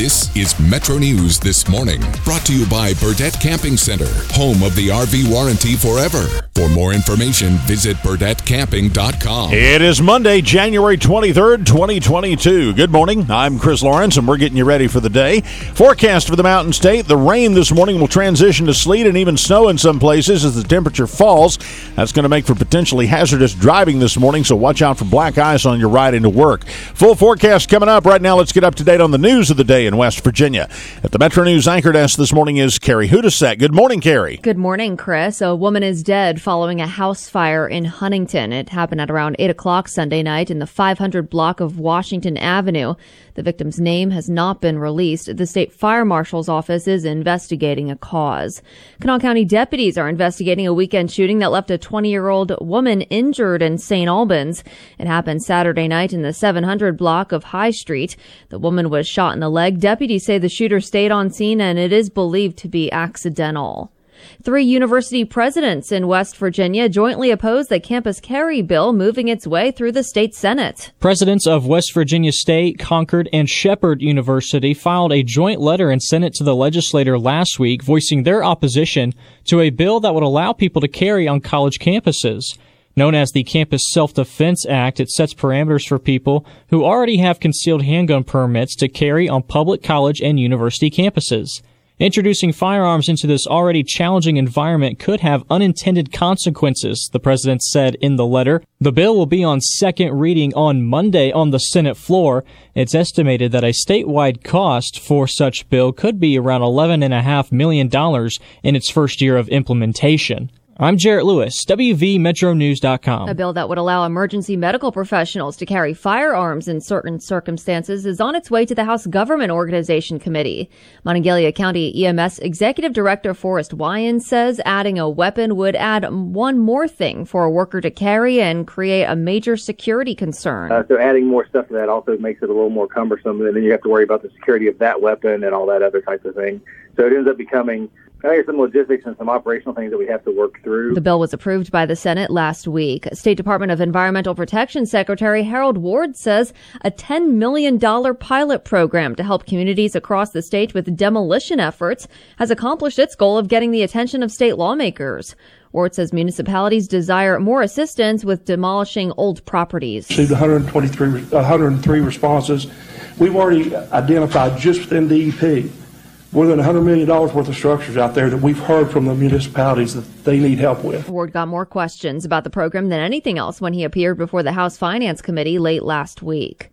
This is Metro News This Morning, brought to you by Burdette Camping Center, home of the RV warranty forever. For more information, visit burdettecamping.com. It is Monday, January 23rd, 2022. Good morning. I'm Chris Lawrence, and we're getting you ready for the day. Forecast for the Mountain State the rain this morning will transition to sleet and even snow in some places as the temperature falls. That's going to make for potentially hazardous driving this morning, so watch out for black ice on your ride into work. Full forecast coming up. Right now, let's get up to date on the news of the day in West Virginia. At the Metro News anchor desk this morning is Carrie Hodousek. Good morning, Carrie. Good morning, Chris. A woman is dead following a house fire in Huntington. It happened at around 8 o'clock Sunday night in the 500 block of Washington Avenue. The victim's name has not been released. The state fire marshal's office is investigating a cause. Kanawha County deputies are investigating a weekend shooting that left a 20 year old woman injured in St. Albans. It happened Saturday night in the 700 block of High Street. The woman was shot in the leg Deputies say the shooter stayed on scene and it is believed to be accidental. Three university presidents in West Virginia jointly oppose the campus carry bill moving its way through the state Senate. Presidents of West Virginia State, Concord, and Shepherd University filed a joint letter and sent it to the legislator last week voicing their opposition to a bill that would allow people to carry on college campuses. Known as the Campus Self Defense Act, it sets parameters for people who already have concealed handgun permits to carry on public college and university campuses. Introducing firearms into this already challenging environment could have unintended consequences, the president said in the letter. The bill will be on second reading on Monday on the Senate floor. It's estimated that a statewide cost for such bill could be around $11.5 million in its first year of implementation. I'm Jarrett Lewis, WVMetroNews.com. A bill that would allow emergency medical professionals to carry firearms in certain circumstances is on its way to the House Government Organization Committee. Monongalia County EMS Executive Director Forrest Wyan says adding a weapon would add one more thing for a worker to carry and create a major security concern. Uh, so adding more stuff to that also makes it a little more cumbersome, and then you have to worry about the security of that weapon and all that other type of thing. So it ends up becoming I think some logistics and some operational things that we have to work through. The bill was approved by the Senate last week. State Department of Environmental Protection Secretary Harold Ward says a $10 million pilot program to help communities across the state with demolition efforts has accomplished its goal of getting the attention of state lawmakers. Ward says municipalities desire more assistance with demolishing old properties. Received 123, 103 responses. We've already identified just within DEP more than $100 million worth of structures out there that we've heard from the municipalities that they need help with. Ward got more questions about the program than anything else when he appeared before the House Finance Committee late last week.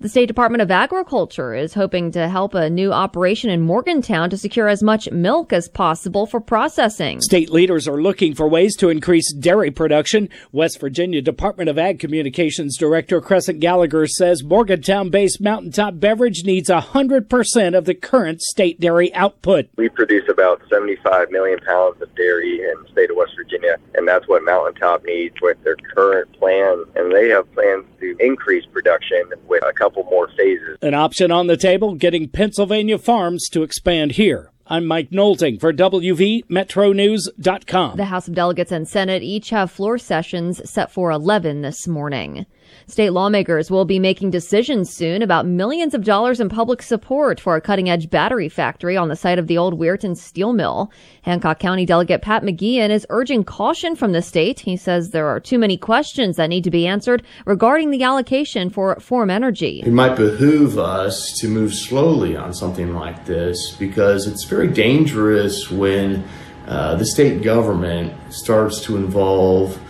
The State Department of Agriculture is hoping to help a new operation in Morgantown to secure as much milk as possible for processing. State leaders are looking for ways to increase dairy production. West Virginia Department of Ag Communications Director Crescent Gallagher says Morgantown based Mountaintop Beverage needs 100% of the current state dairy output. We produce about 75 million pounds of dairy in the state of West Virginia, and that's what Mountaintop needs with their current plan. And they have plans to increase production with a couple couple more phases. An option on the table getting Pennsylvania farms to expand here. I'm Mike Nolting for WVMetroNews.com. The House of Delegates and Senate each have floor sessions set for 11 this morning. State lawmakers will be making decisions soon about millions of dollars in public support for a cutting edge battery factory on the site of the old Weirton steel mill. Hancock County Delegate Pat McGeehan is urging caution from the state. He says there are too many questions that need to be answered regarding the allocation for Form Energy. It might behoove us to move slowly on something like this because it's very dangerous when uh, the state government starts to involve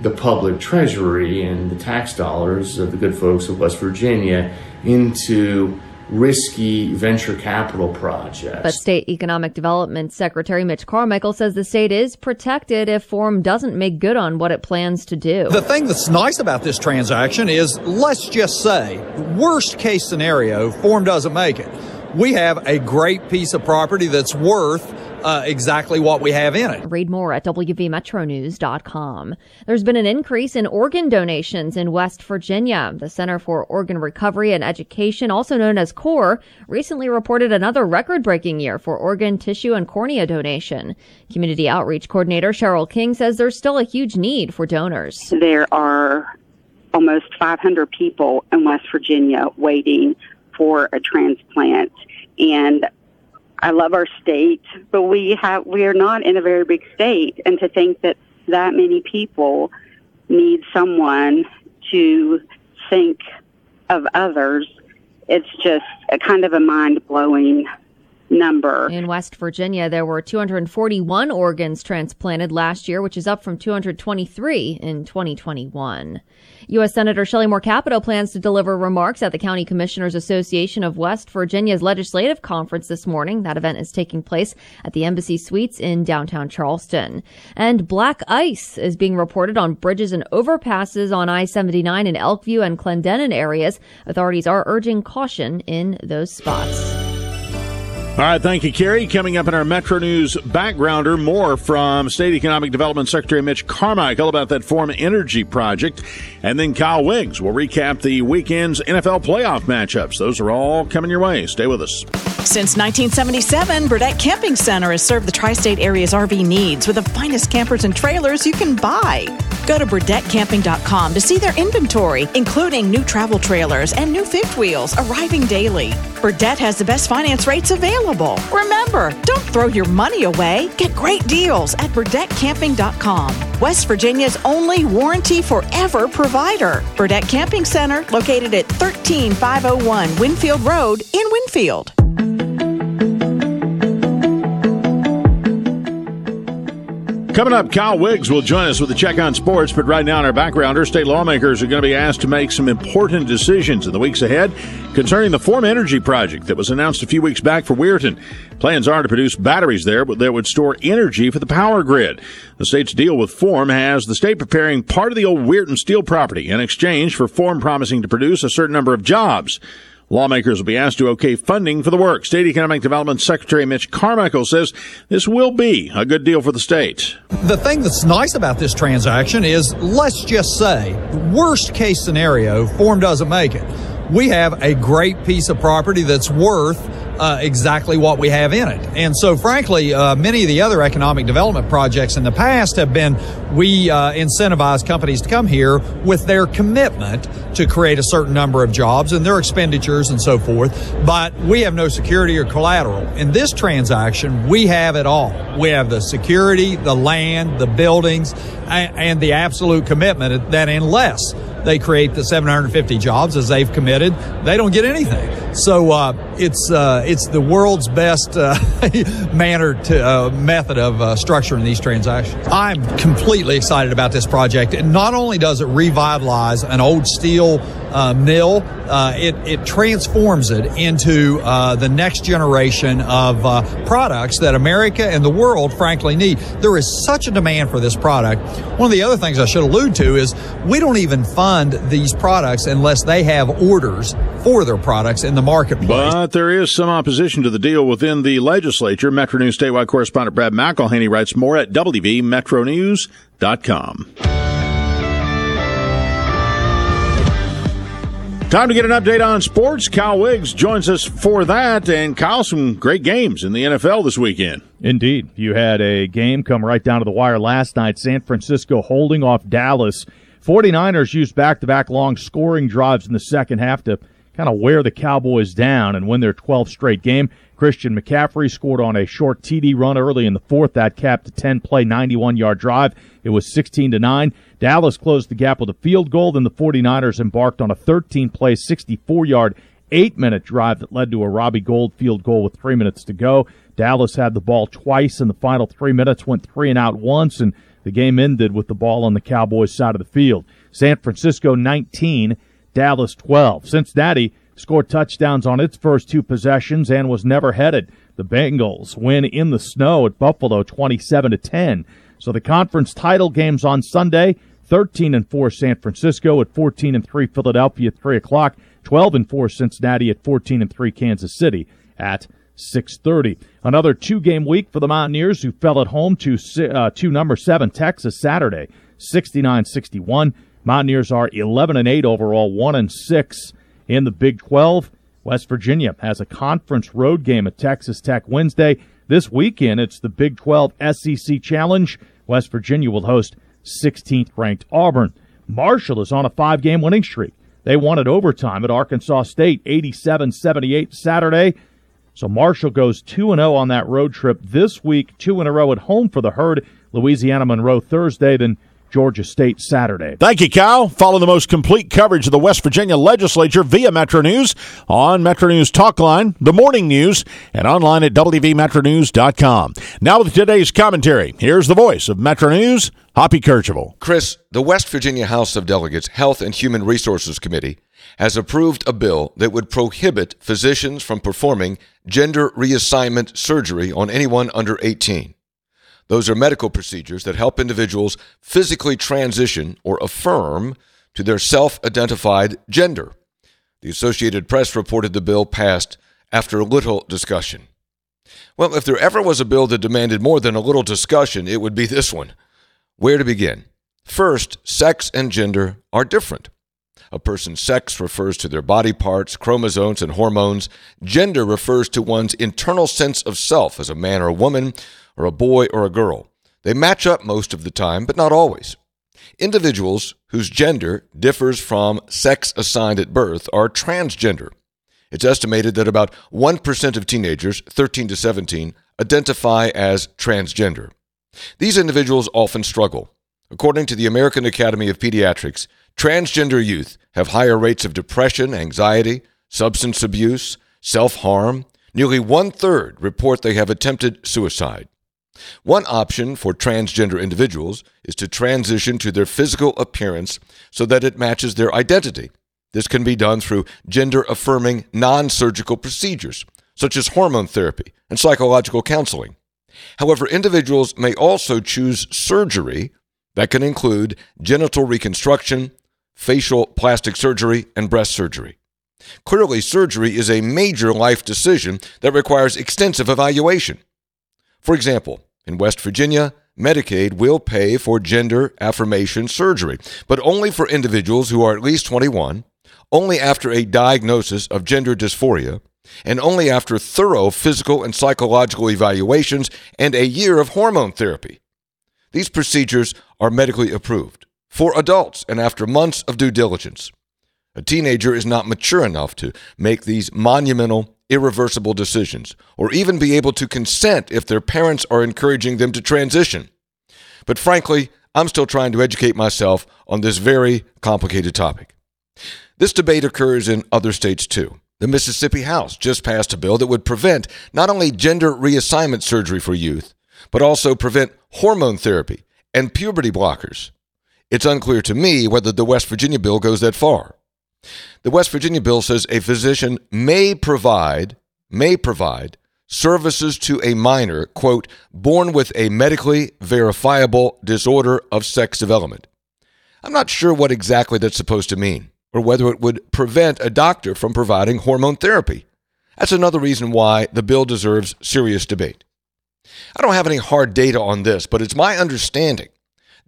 the public treasury and the tax dollars of the good folks of West Virginia into risky venture capital projects. But State Economic Development Secretary Mitch Carmichael says the state is protected if Form doesn't make good on what it plans to do. The thing that's nice about this transaction is let's just say, worst case scenario, Form doesn't make it. We have a great piece of property that's worth uh, exactly what we have in it. Read more at WVMetroNews.com. There's been an increase in organ donations in West Virginia. The Center for Organ Recovery and Education, also known as CORE, recently reported another record breaking year for organ, tissue, and cornea donation. Community Outreach Coordinator Cheryl King says there's still a huge need for donors. There are almost 500 people in West Virginia waiting for a transplant. And I love our state, but we have we are not in a very big state, and to think that that many people need someone to think of others, it's just a kind of a mind blowing number. In West Virginia, there were 241 organs transplanted last year, which is up from 223 in 2021. U.S. Senator Shelley Moore Capito plans to deliver remarks at the County Commissioners Association of West Virginia's legislative conference this morning. That event is taking place at the Embassy Suites in downtown Charleston. And black ice is being reported on bridges and overpasses on I-79 in Elkview and Clendenin areas. Authorities are urging caution in those spots. All right, thank you, Carrie. Coming up in our Metro News backgrounder, more from State Economic Development Secretary Mitch Carmichael about that Form Energy project. And then Kyle Wiggs will recap the weekend's NFL playoff matchups. Those are all coming your way. Stay with us. Since 1977, Burdette Camping Center has served the tri state area's RV needs with the finest campers and trailers you can buy. Go to BurdetteCamping.com to see their inventory, including new travel trailers and new fifth wheels arriving daily. Burdette has the best finance rates available. Remember, don't throw your money away. Get great deals at BurdetteCamping.com. West Virginia's only warranty forever provider. Burdette Camping Center, located at 13501 Winfield Road in Winfield. Coming up, Kyle Wiggs will join us with a check on sports, but right now in our backgrounder, state lawmakers are going to be asked to make some important decisions in the weeks ahead concerning the Form Energy project that was announced a few weeks back for Weirton. Plans are to produce batteries there but that would store energy for the power grid. The state's deal with Form has the state preparing part of the old Weirton steel property in exchange for Form promising to produce a certain number of jobs. Lawmakers will be asked to okay funding for the work. State Economic Development Secretary Mitch Carmichael says this will be a good deal for the state. The thing that's nice about this transaction is let's just say, worst case scenario, Form doesn't make it. We have a great piece of property that's worth uh, exactly what we have in it. And so, frankly, uh, many of the other economic development projects in the past have been we uh, incentivize companies to come here with their commitment to create a certain number of jobs and their expenditures and so forth, but we have no security or collateral. In this transaction, we have it all. We have the security, the land, the buildings, and, the absolute commitment that unless they create the 750 jobs as they've committed, they don't get anything. So uh, it's uh, it's the world's best uh, manner to uh, method of uh, structuring these transactions. I'm completely excited about this project. And not only does it revitalize an old steel uh, mill, uh, it it transforms it into uh, the next generation of uh, products that America and the world, frankly, need. There is such a demand for this product. One of the other things I should allude to is we don't even fund these products unless they have orders for their products in the marketplace. But there is some opposition to the deal within the legislature. Metro News statewide correspondent Brad McElhinny writes more at WVMetroNews.com. Time to get an update on sports. Kyle Wiggs joins us for that. And Kyle, some great games in the NFL this weekend. Indeed. You had a game come right down to the wire last night. San Francisco holding off Dallas 49ers used back to back long scoring drives in the second half to kind of wear the Cowboys down and win their 12th straight game. Christian McCaffrey scored on a short TD run early in the fourth. That capped a 10 play, 91 yard drive. It was 16 to 9. Dallas closed the gap with a field goal. Then the 49ers embarked on a 13 play, 64 yard, eight minute drive that led to a Robbie Gould field goal with three minutes to go. Dallas had the ball twice in the final three minutes, went three and out once, and the game ended with the ball on the Cowboys side of the field. San Francisco 19, Dallas 12. Cincinnati scored touchdowns on its first two possessions and was never headed. The Bengals win in the snow at Buffalo 27 to 10. So the conference title games on Sunday, 13 and 4 San Francisco at 14 and 3 Philadelphia at 3 o'clock, 12 and 4 Cincinnati at 14 and 3 Kansas City at 6:30. Another two-game week for the Mountaineers who fell at home to uh, to number 7 Texas Saturday, 69-61. Mountaineers are 11 and 8 overall, 1 and 6 in the Big 12. West Virginia has a conference road game at Texas Tech Wednesday. This weekend, it's the Big 12 SEC Challenge. West Virginia will host 16th ranked Auburn. Marshall is on a five game winning streak. They won at overtime at Arkansas State 87 78 Saturday. So Marshall goes 2 0 on that road trip this week, 2 in a row at home for the herd. Louisiana Monroe Thursday, then Georgia State Saturday. Thank you, Kyle. Follow the most complete coverage of the West Virginia legislature via Metro News on Metro News Talkline, the morning news, and online at WVMetroNews.com. Now with today's commentary, here's the voice of Metro News, Hoppy Kercheval. Chris, the West Virginia House of Delegates Health and Human Resources Committee has approved a bill that would prohibit physicians from performing gender reassignment surgery on anyone under 18. Those are medical procedures that help individuals physically transition or affirm to their self identified gender. The Associated Press reported the bill passed after a little discussion. Well, if there ever was a bill that demanded more than a little discussion, it would be this one. Where to begin? First, sex and gender are different. A person's sex refers to their body parts, chromosomes, and hormones. Gender refers to one's internal sense of self as a man or a woman, or a boy or a girl. They match up most of the time, but not always. Individuals whose gender differs from sex assigned at birth are transgender. It's estimated that about 1% of teenagers, 13 to 17, identify as transgender. These individuals often struggle. According to the American Academy of Pediatrics, transgender youth have higher rates of depression, anxiety, substance abuse, self harm. Nearly one third report they have attempted suicide. One option for transgender individuals is to transition to their physical appearance so that it matches their identity. This can be done through gender affirming non surgical procedures, such as hormone therapy and psychological counseling. However, individuals may also choose surgery that can include genital reconstruction, facial plastic surgery, and breast surgery. Clearly, surgery is a major life decision that requires extensive evaluation. For example, in West Virginia, Medicaid will pay for gender affirmation surgery, but only for individuals who are at least 21, only after a diagnosis of gender dysphoria, and only after thorough physical and psychological evaluations and a year of hormone therapy. These procedures are medically approved for adults and after months of due diligence. A teenager is not mature enough to make these monumental irreversible decisions, or even be able to consent if their parents are encouraging them to transition. But frankly, I'm still trying to educate myself on this very complicated topic. This debate occurs in other states too. The Mississippi House just passed a bill that would prevent not only gender reassignment surgery for youth, but also prevent hormone therapy and puberty blockers. It's unclear to me whether the West Virginia bill goes that far. The West Virginia bill says a physician may provide may provide services to a minor, quote, born with a medically verifiable disorder of sex development. I'm not sure what exactly that's supposed to mean, or whether it would prevent a doctor from providing hormone therapy. That's another reason why the bill deserves serious debate. I don't have any hard data on this, but it's my understanding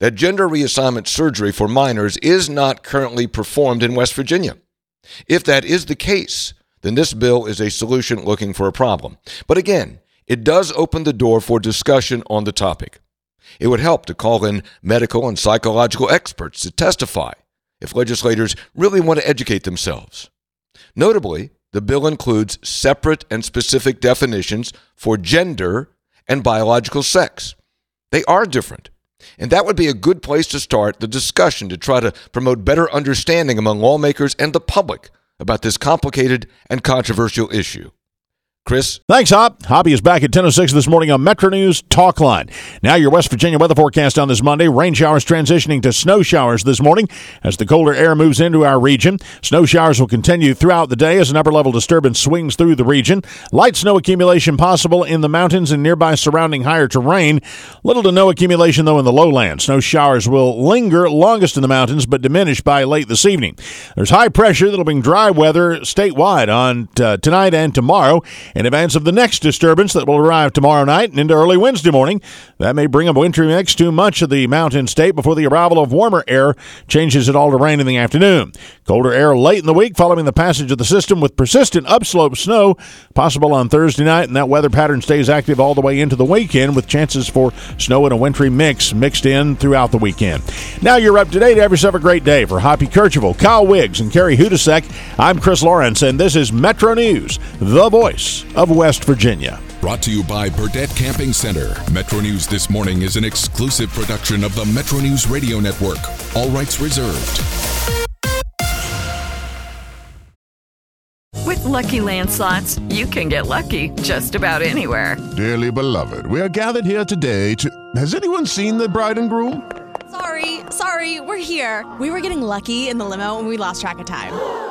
that gender reassignment surgery for minors is not currently performed in West Virginia. If that is the case, then this bill is a solution looking for a problem. But again, it does open the door for discussion on the topic. It would help to call in medical and psychological experts to testify if legislators really want to educate themselves. Notably, the bill includes separate and specific definitions for gender and biological sex. They are different. And that would be a good place to start the discussion to try to promote better understanding among lawmakers and the public about this complicated and controversial issue. Chris? Thanks, Hop. Hoppy is back at 10.06 this morning on Metro News Talk Line. Now your West Virginia weather forecast on this Monday. Rain showers transitioning to snow showers this morning as the colder air moves into our region. Snow showers will continue throughout the day as an upper-level disturbance swings through the region. Light snow accumulation possible in the mountains and nearby surrounding higher terrain. Little to no accumulation, though, in the lowlands. Snow showers will linger longest in the mountains but diminish by late this evening. There's high pressure that'll bring dry weather statewide on uh, tonight and tomorrow in advance of the next disturbance that will arrive tomorrow night and into early Wednesday morning. That may bring a wintry mix to much of the mountain state before the arrival of warmer air changes it all to rain in the afternoon. Colder air late in the week following the passage of the system with persistent upslope snow possible on Thursday night, and that weather pattern stays active all the way into the weekend with chances for snow and a wintry mix mixed in throughout the weekend. Now you're up to date. Have yourself a great day. For Hoppy Kercheval, Kyle Wiggs, and Carrie Hodousek, I'm Chris Lawrence, and this is Metro News, the voice of West Virginia. Brought to you by Burdette Camping Center. Metro News This Morning is an exclusive production of the Metro News Radio Network. All rights reserved. With Lucky Land slots, you can get lucky just about anywhere. Dearly beloved, we are gathered here today to. Has anyone seen the bride and groom? Sorry, sorry, we're here. We were getting lucky in the limo and we lost track of time.